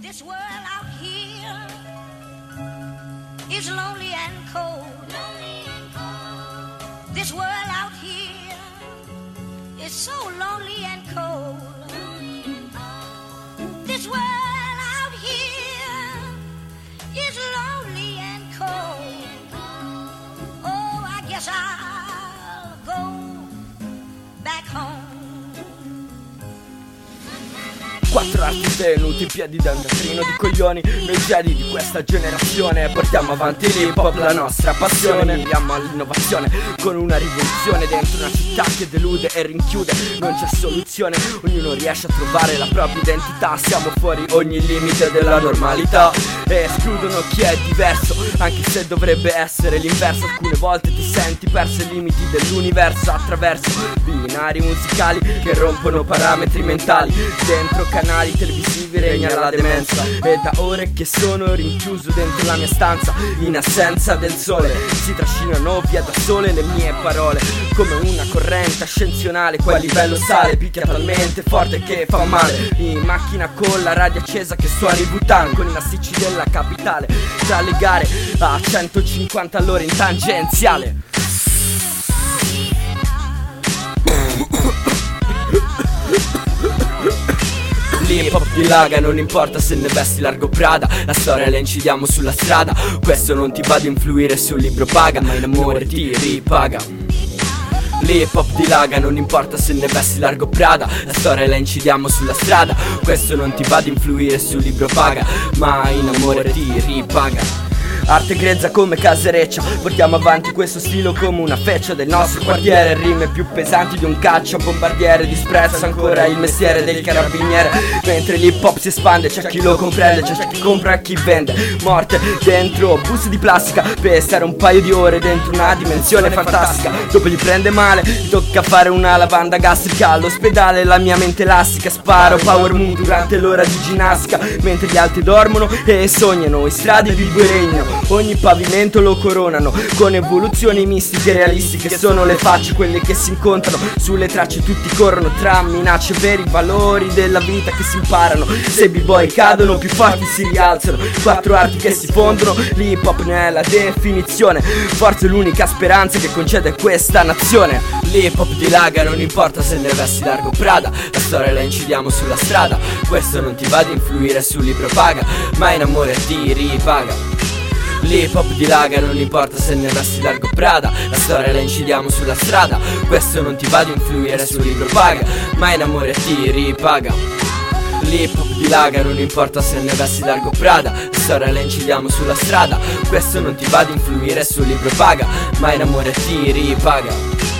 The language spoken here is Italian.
This world out here is lonely and cold. This world out here is so lonely and cold. Quattro arti tenuti in piedi da un teatrino di coglioni Noi piedi di questa generazione. Portiamo avanti l'hip hop, la nostra passione. Andiamo all'innovazione con una rivoluzione Dentro una città che delude e rinchiude. Non c'è soluzione, ognuno riesce a trovare la propria identità. Siamo fuori ogni limite della normalità. E escludono chi è diverso Anche se dovrebbe essere l'inverso. Alcune volte ti senti perso ai limiti dell'universo Attraverso binari musicali che rompono parametri mentali. Dentro canali televisivi regna la demenza. E da ore che sono rinchiuso dentro la mia stanza In assenza del sole. Si trascinano via da sole le mie parole Come una corrente ascensionale Poi a livello sale Picchia talmente forte che fa male. In macchina con la radio accesa che suona i Butan Con i massicci della capitale Tra le gare a 150 all'ora in tangenziale dilaga, non importa se ne vesti largo Prada. La storia la incidiamo sulla strada. Questo non ti va ad influire sul libro paga. Ma in amore ti ripaga. L'hip hop dilaga, non importa se ne vesti largo Prada. La storia la incidiamo sulla strada. Questo non ti va ad influire sul libro paga. Ma in amore ti ripaga Arte grezza come casereccia. Portiamo avanti questo stilo come una feccia del nostro quartiere. Rime più pesanti di un caccia bombardiere Disprezza ancora il mestiere del carabiniere. Mentre l'hip hop si espande C'è chi lo comprende, c'è chi compra e chi vende. Morte dentro busti di plastica Per stare un paio di ore dentro una dimensione fantastica. Dopo gli prende male, tocca fare una lavanda gastrica. All'ospedale la mia mente elastica Sparo power moon durante l'ora di ginnastica Mentre gli altri dormono e sognano In strade vivo e regno Ogni pavimento lo coronano con evoluzioni mistiche e realistiche. Sono le facce quelle che si incontrano. Sulle tracce tutti corrono tra minacce veri valori della vita che si imparano. Se b-boy cadono più forti si rialzano. Quattro arti che si fondono L'hip hop ne è la definizione. Forse l'unica speranza che concede questa nazione. L'hip hop dilaga non importa se ne vesti largo Prada. La storia la incidiamo sulla strada. Questo non ti va ad influire sul libro paga Ma in amore ti ripaga L'hip hop dilaga, non importa se ne vesti largo Prada. La storia la incidiamo sulla strada. Questo non ti va ad influire sul libro paga Ma in amore ti ripaga. L'hip hop dilaga, non importa se ne vesti largo Prada. La storia la incidiamo sulla strada. Questo non ti va ad influire sul libro paga Ma in amore ti ripaga